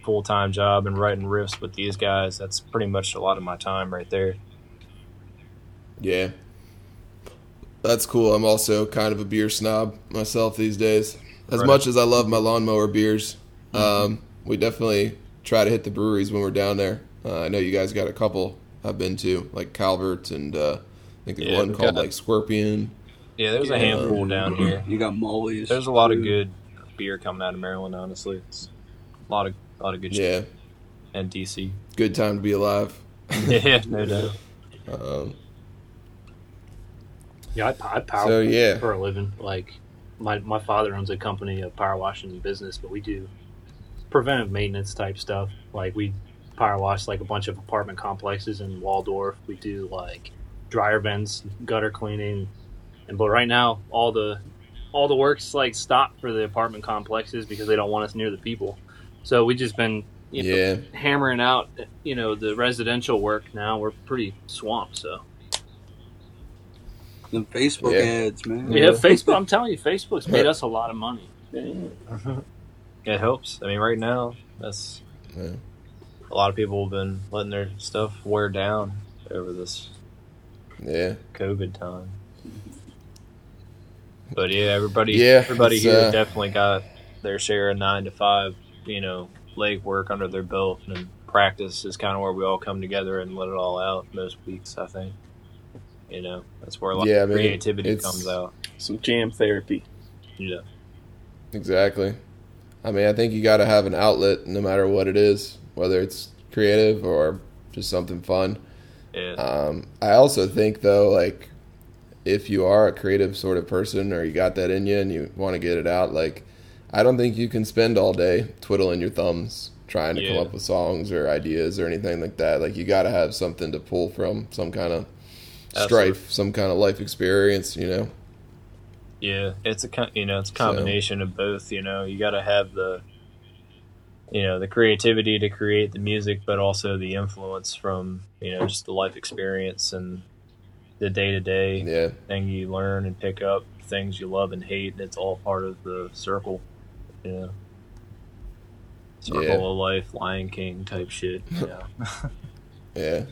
Speaker 3: full time job and writing riffs with these guys, that's pretty much a lot of my time right there.
Speaker 1: Yeah. That's cool. I'm also kind of a beer snob myself these days. As
Speaker 3: Right.
Speaker 1: much as I love my lawnmower beers, um, we definitely try to hit the breweries when we're down there. Uh, I know you guys got a couple I've been to, like Calvert, and uh, I think there's
Speaker 3: Yeah,
Speaker 1: one called
Speaker 3: got-
Speaker 1: like Scorpion.
Speaker 3: Yeah, there's a
Speaker 4: Yeah.
Speaker 3: handful down here.
Speaker 4: You got Molly's.
Speaker 3: There's a lot of good beer coming out of Maryland. Honestly, it's a lot of a lot of good shit.
Speaker 1: Yeah,
Speaker 3: And DC.
Speaker 1: good time to be alive.
Speaker 3: yeah, no doubt.
Speaker 1: Um,
Speaker 5: Yeah, I, I power
Speaker 1: So, yeah.
Speaker 5: for a living. Like my my father owns a company, a power washing business, but we do preventive maintenance type stuff. Like we power wash like a bunch of apartment complexes in Waldorf. We do like dryer vents, gutter cleaning, and but right now all the all the work's like stopped for the apartment complexes because they don't want us near the people. So we just been you know,
Speaker 1: yeah,
Speaker 5: hammering out you know the residential work. Now we're pretty swamped. So
Speaker 4: Them Facebook
Speaker 1: Yeah.
Speaker 4: ads, man.
Speaker 5: yeah, Facebook. I'm telling you, Facebook's made us a lot of money.
Speaker 3: It helps. I mean, right now, that's
Speaker 1: Yeah.
Speaker 3: a lot of people have been letting their stuff wear down over this
Speaker 1: yeah.
Speaker 3: COVID time. But yeah, everybody,
Speaker 1: Yeah,
Speaker 3: everybody here
Speaker 1: uh,
Speaker 3: definitely got their share of nine to five, you know, leg work under their belt, and practice is kind of where we all come together and let it all out most weeks. I think, you know, that's where a lot
Speaker 1: Yeah,
Speaker 3: of
Speaker 1: I mean,
Speaker 3: creativity
Speaker 1: it's-
Speaker 3: comes out.
Speaker 6: Some jam therapy.
Speaker 3: Yeah.
Speaker 1: Exactly. I mean, I think you got to have an outlet no matter what it is, whether it's creative or just something fun.
Speaker 3: yeah,
Speaker 1: Um, I also think, though, like, if you are a creative sort of person or you got that in you and you want to get it out, like, I don't think you can spend all day twiddling your thumbs trying to come up with songs or ideas or anything like that. Like, you got to have something to pull from, some kind of
Speaker 3: Absolutely.
Speaker 1: strife, some kind of life experience, you know?
Speaker 3: yeah. It's a you know, it's a combination of both. You know, you got to have the you know the creativity to create the music, but also the influence from you know just the life experience and the day to day thing you learn and pick up, things you love and hate. And it's all part of the circle. You know, circle
Speaker 1: Yeah.
Speaker 3: of life, Lion King type shit. Yeah.
Speaker 1: Yeah.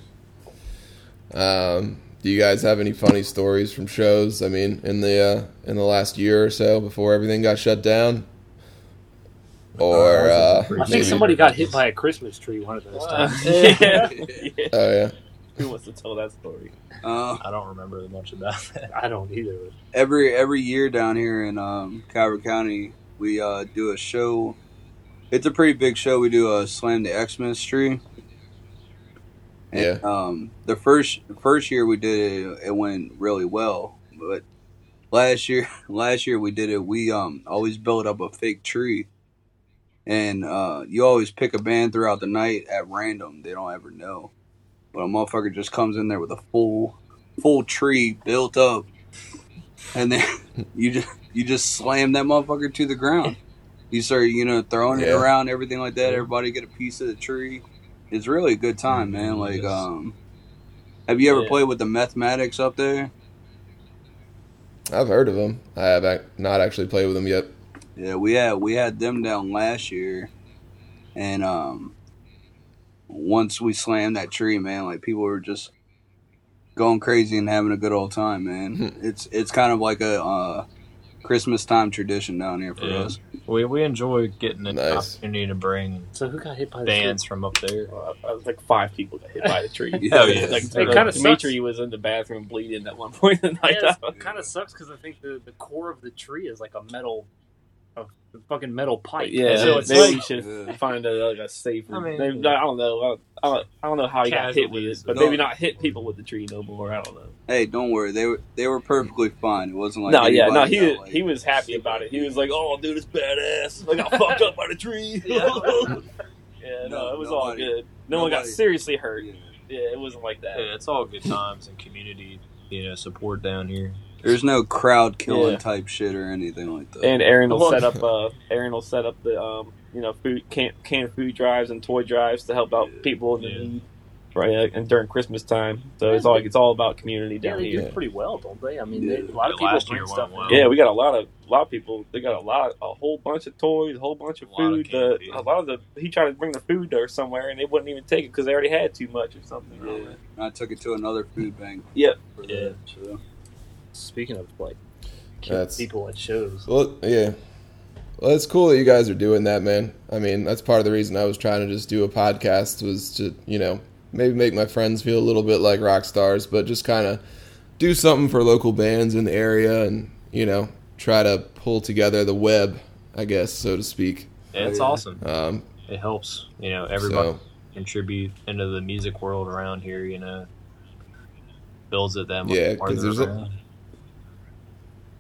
Speaker 1: Um, do you guys have any funny stories from shows? I mean, in the uh, in the last year or so before everything got shut down, or uh,
Speaker 5: I think
Speaker 1: maybe-
Speaker 5: somebody got hit by a Christmas tree one of those times.
Speaker 6: yeah. yeah.
Speaker 1: Oh yeah,
Speaker 6: Who wants to tell that story?
Speaker 4: Uh,
Speaker 3: I don't remember much about that.
Speaker 5: I don't either.
Speaker 4: every every year down here in um, Calvert County, we uh, do a show. It's a pretty big show. We do a Slam the Xmas tree. And, Um, the first first year we did it, it went really well, but last year last year we did it. We um always built up a fake tree, and uh, you always pick a band throughout the night at random. They don't ever know, but a motherfucker just comes in there with a full full tree built up, and then you just you just slam that motherfucker to the ground. You start you know throwing it around, everything like that. Everybody get a piece of the tree. It's really a good time, man. Like,
Speaker 3: Yes.
Speaker 4: um, have you ever
Speaker 6: Yeah.
Speaker 4: played with the Mathematics up there?
Speaker 1: I've heard of them. I have ac- not actually played with them yet.
Speaker 4: Yeah, we had we had them down last year, and um, once we slammed that tree, man, like people were just going crazy and having a good old time, man. it's it's kind of like a uh, Christmas time tradition down here for
Speaker 3: Yeah.
Speaker 4: us.
Speaker 3: We we enjoy getting an
Speaker 1: Nice.
Speaker 3: opportunity to bring
Speaker 5: So who got hit by the
Speaker 3: bands from up there.
Speaker 6: Uh, I was like five people got hit by the tree.
Speaker 3: Hell yeah.
Speaker 6: Like,
Speaker 3: It
Speaker 5: kinda
Speaker 6: Dimitri
Speaker 5: sucks.
Speaker 6: was in the bathroom bleeding at one point in the night.
Speaker 5: Yeah, it kind of sucks because I think the, the core of the tree is like a metal, a fucking metal pipe.
Speaker 6: Yeah,
Speaker 5: so it's
Speaker 6: maybe
Speaker 5: like
Speaker 6: we should
Speaker 4: Yeah.
Speaker 6: find a, like a safer.
Speaker 3: I mean-
Speaker 6: maybe- I don't know. I don't, I don't know how he got hit with it, but
Speaker 4: No.
Speaker 6: maybe not hit people with the tree no more. I don't know.
Speaker 4: Hey, don't worry, they were they were perfectly fine. It wasn't like
Speaker 6: no, yeah, no, he
Speaker 4: got, like-
Speaker 6: he was happy about it. He was like, "Oh, dude, it's badass. I got fucked up by the tree."
Speaker 3: Yeah.
Speaker 6: yeah, no,
Speaker 4: No,
Speaker 6: it was all good. No one got seriously hurt.
Speaker 4: Yeah.
Speaker 6: Yeah, it wasn't like that.
Speaker 3: Yeah, it's all good times and community, you know, support down here.
Speaker 4: There's no crowd killing
Speaker 6: Yeah.
Speaker 4: type shit or anything like that.
Speaker 6: And Aaron will set up uh Aaron will set up the um you know food can canned food drives and toy drives to help out people in the
Speaker 3: Yeah.
Speaker 6: need right and during Christmas time. So it's all it's all about community
Speaker 5: yeah,
Speaker 6: down
Speaker 5: they
Speaker 6: here.
Speaker 5: do pretty well, don't they? I mean, they, a lot of people bring stuff.
Speaker 3: well.
Speaker 6: Yeah, we got a lot of a lot of people. They got a lot, a whole bunch of toys, a whole bunch of
Speaker 3: A lot of
Speaker 6: food.
Speaker 3: canned
Speaker 6: the,
Speaker 3: food.
Speaker 6: a lot of the he tried to bring the food there somewhere, and they wouldn't even take it because they already had too much or something.
Speaker 4: Yeah. And I took it to another food bank.
Speaker 6: Yep.
Speaker 3: Yeah.
Speaker 4: that, so.
Speaker 5: Speaking of like
Speaker 1: That's-
Speaker 5: people at shows,
Speaker 1: Well, yeah. Well, it's cool that you guys are doing that, man. I mean, that's part of the reason I was trying to just do a podcast was to, you know, maybe make my friends feel a little bit like rock stars, but just kind of do something for local bands in the area and, you know, try to pull together the web, I guess, so to speak.
Speaker 3: Yeah, it's
Speaker 4: yeah.
Speaker 3: awesome.
Speaker 1: Um,
Speaker 3: It helps, you know, everybody
Speaker 1: so,
Speaker 3: contribute into the music world around here. You know, builds it that much
Speaker 1: Yeah,
Speaker 3: more
Speaker 1: 'cause
Speaker 3: than
Speaker 1: there's a-
Speaker 3: around.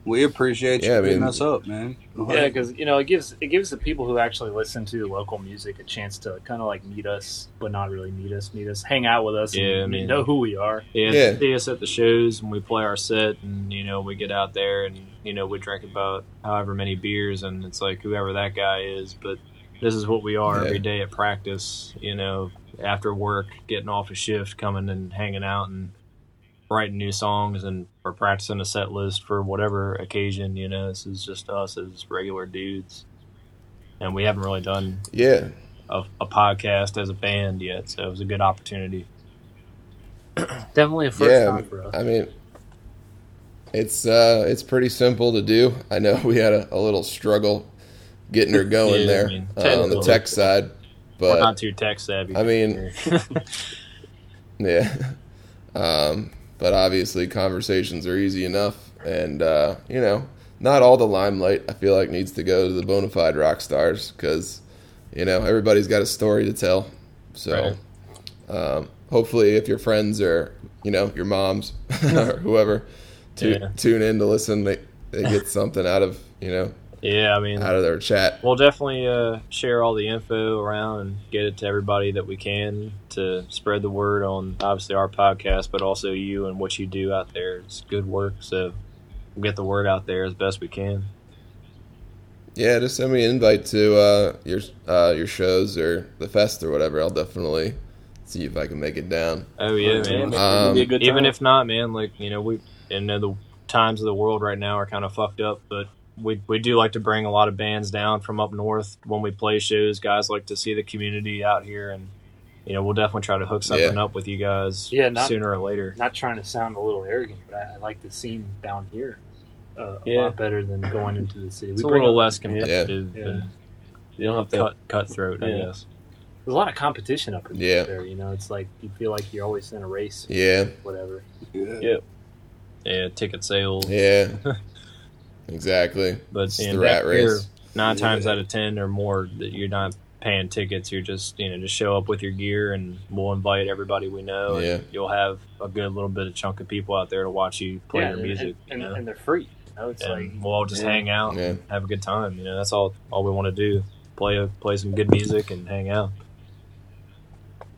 Speaker 4: We appreciate you
Speaker 1: Yeah, I
Speaker 4: picking
Speaker 1: mean-
Speaker 4: us up, man.
Speaker 5: yeah, because you know it gives it gives the people who actually listen to local music a chance to kind of like meet us, but not really meet us, meet us, hang out with us,
Speaker 3: Yeah,
Speaker 5: and
Speaker 3: I mean-
Speaker 5: know who we are.
Speaker 3: Yeah,
Speaker 1: Yeah.
Speaker 3: see us at the shows and we play our set, and you know we get out there and you know we drink about however many beers, and it's like whoever that guy is, but this is what we are
Speaker 1: Yeah.
Speaker 3: every day at practice. You know, after work, getting off a shift, coming and hanging out and writing new songs and or practicing a set list for whatever occasion. You know, this is just us as regular dudes, and we haven't really done
Speaker 1: yeah.
Speaker 3: a, a podcast as a band yet, so it was a good opportunity.
Speaker 5: Definitely a first
Speaker 1: yeah,
Speaker 5: time for us.
Speaker 1: I mean, it's uh, it's pretty simple to do. I know we had a, a little struggle getting her going
Speaker 3: Yeah, I
Speaker 1: there
Speaker 3: mean,
Speaker 1: uh, on the tech side,
Speaker 3: We're
Speaker 1: but
Speaker 3: not too tech savvy.
Speaker 1: I mean- yeah. Um, but obviously, conversations are easy enough, and uh, you know, not all the limelight I feel like needs to go to the bona fide rock stars because you know everybody's got a story to tell. So, um, hopefully, if your friends or you know your moms or whoever
Speaker 3: Yeah.
Speaker 1: tune in to listen, they they get something out of you know
Speaker 3: yeah, I mean,
Speaker 1: out of their chat.
Speaker 3: we'll definitely uh, share all the info around and get it to everybody that we can to spread the word on obviously our podcast, but also you and what you do out there. It's good work, so we'll get the word out there as best we can.
Speaker 1: Yeah, just send me an invite to uh, your uh, your shows or the fest or whatever. I'll definitely see if I can make it down.
Speaker 3: Oh yeah,
Speaker 6: Yeah,
Speaker 3: man.
Speaker 6: man, it'd be a good
Speaker 3: Even if not, man, like you know, we and the times of the world right now are kind of fucked up, but we we do like to bring a lot of bands down from up north when we play shows. Guys like to see the community out here, and you know, we'll definitely try to hook something
Speaker 1: Yeah.
Speaker 3: up with you guys.
Speaker 5: Yeah, not-
Speaker 3: sooner or later.
Speaker 5: Not trying to sound a little arrogant, but I, I like the scene down here uh, a
Speaker 6: Yeah.
Speaker 5: lot better than going into the city.
Speaker 3: It's a
Speaker 5: bring
Speaker 3: little less
Speaker 6: Yeah.
Speaker 3: competitive
Speaker 5: Yeah.
Speaker 3: and
Speaker 6: you don't have to.
Speaker 3: cut cutthroat, I
Speaker 6: Yeah.
Speaker 3: guess.
Speaker 5: There's a lot of competition up in
Speaker 1: Yeah.
Speaker 5: there. You know, it's like you feel like you're always in a race,
Speaker 1: Yeah,
Speaker 5: whatever.
Speaker 4: Yeah.
Speaker 6: Yeah.
Speaker 3: Yeah, ticket sales.
Speaker 1: yeah, exactly.
Speaker 3: But
Speaker 1: It's
Speaker 3: and
Speaker 1: the rat race.
Speaker 3: nine
Speaker 4: Yeah.
Speaker 3: times out of ten or more that you're not paying tickets. You're just you know just show up with your gear and we'll invite everybody we know.
Speaker 1: Yeah.
Speaker 3: And you'll have a good little bit of chunk of people out there to watch you play
Speaker 5: yeah,
Speaker 3: your
Speaker 5: and-
Speaker 3: music.
Speaker 5: and,
Speaker 3: you know?
Speaker 5: and they're free. You know, it's
Speaker 3: and
Speaker 5: like
Speaker 3: we'll all just
Speaker 6: Yeah.
Speaker 3: hang out
Speaker 1: Yeah.
Speaker 3: and have a good time. You know, that's all all we want to do. play play some good music and hang out.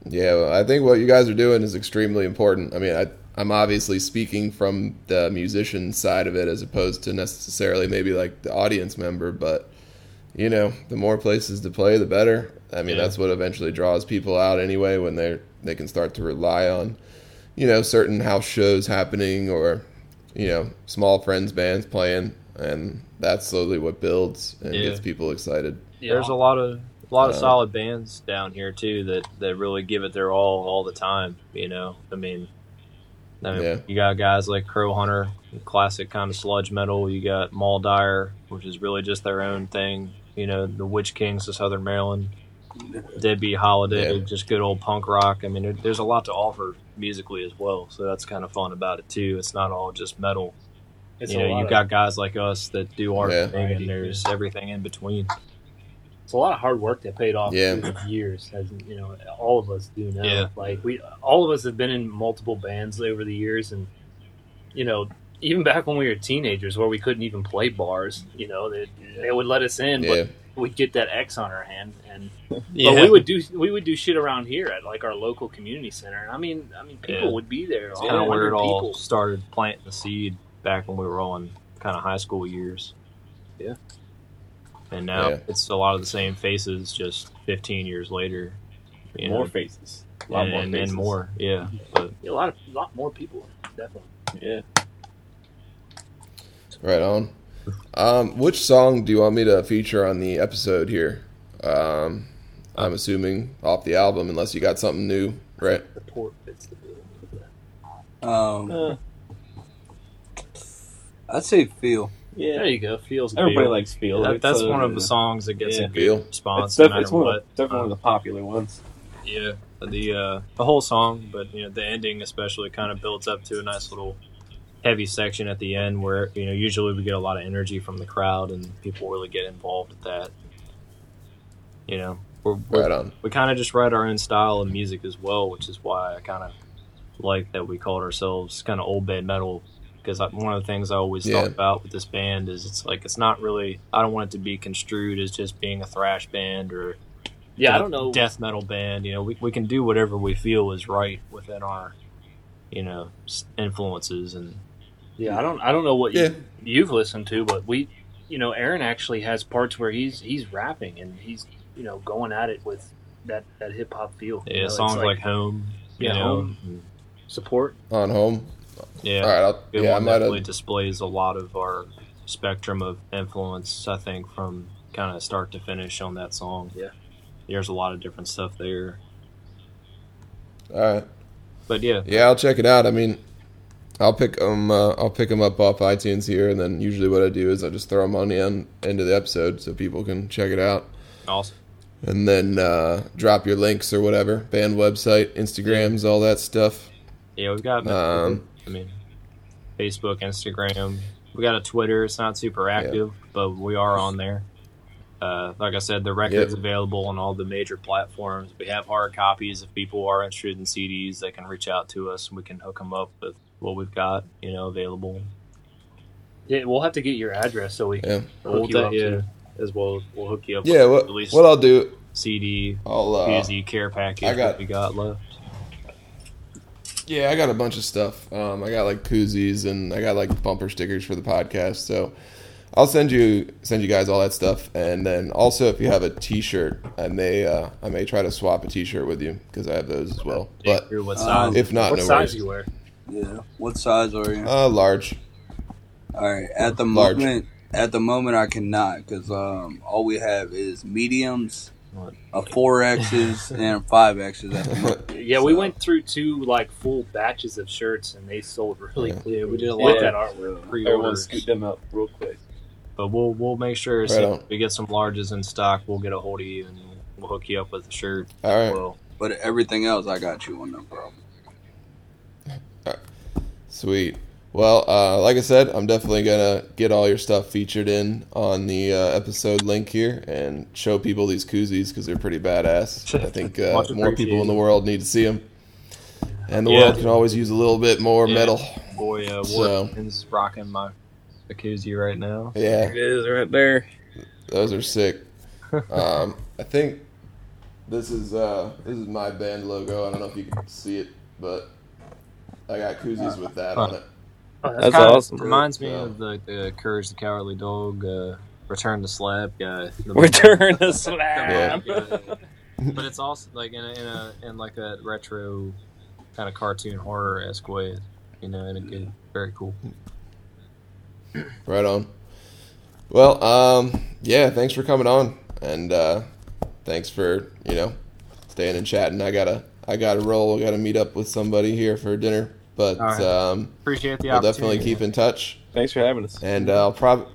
Speaker 1: Yeah, well, I think what you guys are doing is extremely important. I mean, I, I'm obviously speaking from the musician side of it as opposed to necessarily maybe like the audience member, but you know, the more places to play, the better. I mean,
Speaker 3: Yeah.
Speaker 1: that's what eventually draws people out anyway when they're they can start to rely on, you know, certain house shows happening or, you know, small friends bands playing, and that's slowly what builds and
Speaker 3: Yeah.
Speaker 1: gets people excited.
Speaker 5: Yeah,
Speaker 3: There's a lot of a lot of
Speaker 1: Uh,
Speaker 3: solid bands down here too that that really give it their all all the time. You know, I mean, I mean,
Speaker 1: Yeah.
Speaker 3: you got guys like Crow Hunter, classic kind of sludge metal. You got Maldire, which is really just their own thing. You know, the Witch Kings of Southern Maryland, Deadbeat Holiday,
Speaker 1: Yeah.
Speaker 3: just good old punk rock. I mean, there, there's a lot to offer musically as well. So that's kind of fun about it too. It's not all just metal.
Speaker 5: it's
Speaker 3: you know, you've
Speaker 5: of-
Speaker 3: got guys like us that do our
Speaker 1: Yeah.
Speaker 3: thing, and there's everything in between.
Speaker 5: It's a lot of hard work that paid off
Speaker 1: Yeah.
Speaker 5: through the years, as you know, all of us do now.
Speaker 3: Yeah.
Speaker 5: Like we, all of us have been in multiple bands over the years, and you know, even back when we were teenagers, where we couldn't even play bars, you know, they, they would let us in,
Speaker 1: Yeah.
Speaker 5: but we'd get that X on our hand, and
Speaker 3: Yeah,
Speaker 5: but we would do we would do shit around here at like our local community center. And I mean, I mean, people
Speaker 3: Yeah.
Speaker 5: would be there.
Speaker 3: It's kind of where it all
Speaker 5: people.
Speaker 3: started planting the seed back when we were all in kind of high school years.
Speaker 5: Yeah.
Speaker 3: And now
Speaker 1: Yeah.
Speaker 3: it's a lot of the same faces, just 15 years later. You
Speaker 6: more
Speaker 3: know,
Speaker 6: faces. A lot
Speaker 3: and,
Speaker 6: more
Speaker 3: and,
Speaker 6: faces.
Speaker 3: and more. Yeah. But
Speaker 5: Yeah, a lot of a lot more people, definitely.
Speaker 6: Yeah.
Speaker 1: Right on. Um, which song do you want me to feature on the episode here? Um, I'm assuming off the album, unless you got something new, right?
Speaker 5: The port fits the bill.
Speaker 4: Um,
Speaker 6: Uh,
Speaker 4: I'd say feel.
Speaker 6: Yeah.
Speaker 5: There you go. Feels
Speaker 6: Everybody
Speaker 5: good.
Speaker 6: likes Feel.
Speaker 3: that, that's
Speaker 6: uh,
Speaker 3: one of the songs that gets
Speaker 6: yeah.
Speaker 3: a good
Speaker 1: Feel.
Speaker 3: response
Speaker 6: It's,
Speaker 3: no
Speaker 6: def-
Speaker 3: matter
Speaker 6: it's one,
Speaker 3: what.
Speaker 6: of, definitely one of the popular ones.
Speaker 3: Yeah, the uh, the whole song, but you know the ending especially kind of builds up to a nice little heavy section at the end where you know usually we get a lot of energy from the crowd and people really get involved with that. You know, we're, we're,
Speaker 1: Right on.
Speaker 3: we kind of just write our own style of music as well, which is why I kind of like that we called ourselves kind of Old Bay Metal because one of the things I always
Speaker 1: Yeah.
Speaker 3: thought about with this band is it's like it's not really I don't want it to be construed as just being a thrash band or
Speaker 5: Yeah, I don't know.
Speaker 3: death metal band. You know, we we can do whatever we feel is right within our you know influences and
Speaker 5: Yeah, I don't. I don't know what
Speaker 1: Yeah.
Speaker 5: you, you've listened to, but we, you know, Aaron actually has parts where he's he's rapping and he's you know going at it with that that hip hop feel. You
Speaker 3: yeah
Speaker 5: know, it's
Speaker 3: songs like, home. You
Speaker 5: Yeah,
Speaker 3: know,
Speaker 5: Home. support.
Speaker 1: On home.
Speaker 3: Yeah.
Speaker 1: All right. I'll,
Speaker 3: Good
Speaker 1: yeah, I
Speaker 3: one
Speaker 1: might
Speaker 3: definitely
Speaker 1: have.
Speaker 3: displays a lot of our spectrum of influence. I think from kind of start to finish on that song.
Speaker 5: Yeah.
Speaker 3: there's a lot of different stuff there.
Speaker 1: All right.
Speaker 3: But yeah,
Speaker 1: Yeah, I'll check it out. I mean, I'll pick them. Uh, I'll pick them up off iTunes here, and then usually what I do is I just throw them on the end, end of the episode so people can check it out,
Speaker 3: awesome.
Speaker 1: and then uh, drop your links or whatever, band website, Instagrams, all that stuff.
Speaker 3: Yeah, we've got.
Speaker 1: Um,
Speaker 3: I mean, Facebook, Instagram. We got a Twitter. It's not super active, but we are on there. Uh, like I said, the record's
Speaker 1: Yep.
Speaker 3: available on all the major platforms. We have hard copies. If people are interested in CDs, they can reach out to us and we can hook them up with what we've got, you know, available.
Speaker 5: Yeah, we'll have to get your address so we can
Speaker 1: Yeah,
Speaker 3: We'll
Speaker 5: hook you
Speaker 3: ta-
Speaker 5: up.
Speaker 3: yeah,
Speaker 5: too.
Speaker 3: as well. We'll hook you up.
Speaker 1: yeah.
Speaker 3: with
Speaker 1: What
Speaker 3: at least
Speaker 1: what I'll do?
Speaker 3: CD,
Speaker 1: I'll uh,
Speaker 3: PZ care package.
Speaker 1: I got-
Speaker 3: what we got left.
Speaker 1: Yeah, I got a bunch of stuff. Um, I got like koozies and I got like bumper stickers for the podcast. So I'll send you send you guys all that stuff. And then also, if you have a T-shirt, I may uh, I may try to swap a T-shirt with you because I have those as well. But
Speaker 3: Here, what size?
Speaker 1: if not,
Speaker 5: What
Speaker 1: no
Speaker 5: size
Speaker 1: worries.
Speaker 5: you wear?
Speaker 4: Yeah. What size are you?
Speaker 1: Uh, large.
Speaker 4: All right. At the
Speaker 1: Large.
Speaker 4: moment, at the moment, I cannot because um, all we have is mediums,
Speaker 3: What?
Speaker 4: A four X's, and five X's at the moment.
Speaker 5: Yeah, we went through two like full batches of shirts and they sold really
Speaker 1: Yeah.
Speaker 5: quick.
Speaker 3: Yeah, we did a
Speaker 5: With
Speaker 3: lot
Speaker 5: that
Speaker 3: of
Speaker 5: artwork.
Speaker 6: Everyone
Speaker 3: pre-orders.
Speaker 6: scoot them up real quick.
Speaker 3: But we'll we'll make sure
Speaker 1: Right
Speaker 3: soon we get some larges in stock, we'll get a hold of you and we'll hook you up with a shirt.
Speaker 1: All right.
Speaker 3: Well,
Speaker 4: But everything else, I got you on no problem.
Speaker 1: Sweet. Well, uh, like I said, I'm definitely gonna get all your stuff featured in on the uh, episode link here and show people these koozies because they're pretty badass. I think uh, more people in the world need to see them, and the
Speaker 3: Yeah.
Speaker 1: world can always use a little bit more
Speaker 3: Yeah.
Speaker 1: metal.
Speaker 3: boy, uh,
Speaker 1: So-
Speaker 3: Watkins rocking my jacuzzi right now.
Speaker 1: Yeah,
Speaker 6: There it is right there.
Speaker 1: those are sick. Um, I think this is uh, this is my band logo. I don't know if you can see it, but I got koozies with that on it.
Speaker 5: Oh,
Speaker 6: That's
Speaker 3: Kinda
Speaker 6: awesome.
Speaker 3: Reminds me
Speaker 1: Yeah.
Speaker 3: of the, the Courage the Cowardly Dog, uh, Return to Slap guy. The-
Speaker 6: Return to slab.
Speaker 3: Yeah. but it's also like in a, in a in like a retro kind of cartoon horror esque way, you know, in a good, very cool.
Speaker 1: Right on. Well, um, yeah, thanks for coming on, and uh, thanks for you know staying and chatting. I gotta I gotta roll. I gotta meet up with somebody here for dinner, but
Speaker 3: All right.
Speaker 1: um,
Speaker 3: Appreciate the
Speaker 1: we'll definitely keep in touch.
Speaker 6: Thanks for having us.
Speaker 1: And uh, I'll probably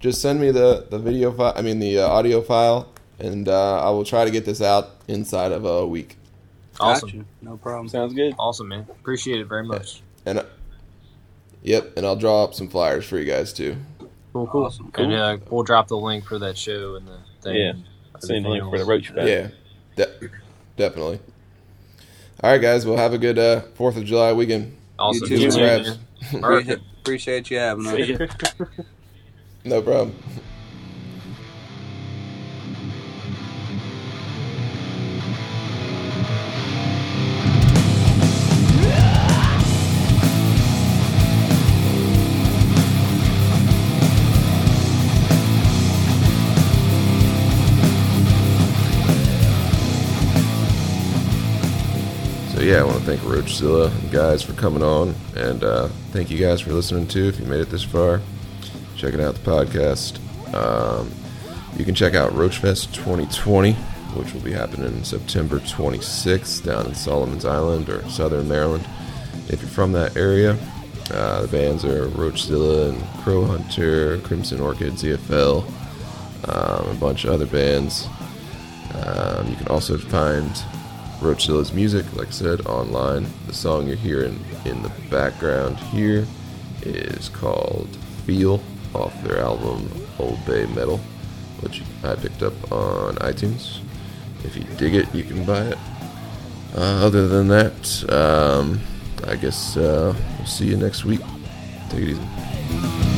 Speaker 1: just send me the the video file. I mean the uh, audio file, and uh, I will try to get this out inside of a week.
Speaker 3: Awesome,
Speaker 4: Gotcha. No problem.
Speaker 6: Sounds good.
Speaker 3: awesome, man. Appreciate it very much.
Speaker 1: And uh, yep, and I'll draw up some flyers for you guys too.
Speaker 3: Cool, cool.
Speaker 4: Awesome.
Speaker 3: And uh, we'll drop the link for that show and the thing.
Speaker 6: Yeah.
Speaker 3: and
Speaker 6: Send the link for the Roachfest.
Speaker 1: Yeah, de- definitely. All right, guys. Well, have a good uh, Fourth of July weekend.
Speaker 3: Awesome.
Speaker 4: You too,
Speaker 3: You too,
Speaker 1: man.
Speaker 3: man.
Speaker 4: Appreciate, you having us.
Speaker 1: No problem. Yeah, I want to thank Roachzilla guys for coming on, and uh, thank you guys for listening too. If you made it this far, checking out the podcast. Um, you can check out Roachfest 2020, which will be happening September 26th down in Solomons Island or Southern Maryland. If you're from that area, uh, the bands are Roachzilla and Crow Hunter, Crimson Orchid, ZFL, um, a bunch of other bands. Um, you can also find Roachzilla's music, like I said, online. The song you're hearing in the background here is called Feel off their album Old Bay Metal, which I picked up on iTunes. If you dig it, you can buy it. Uh, other than that, um, I guess uh, we'll see you next week. Take it easy.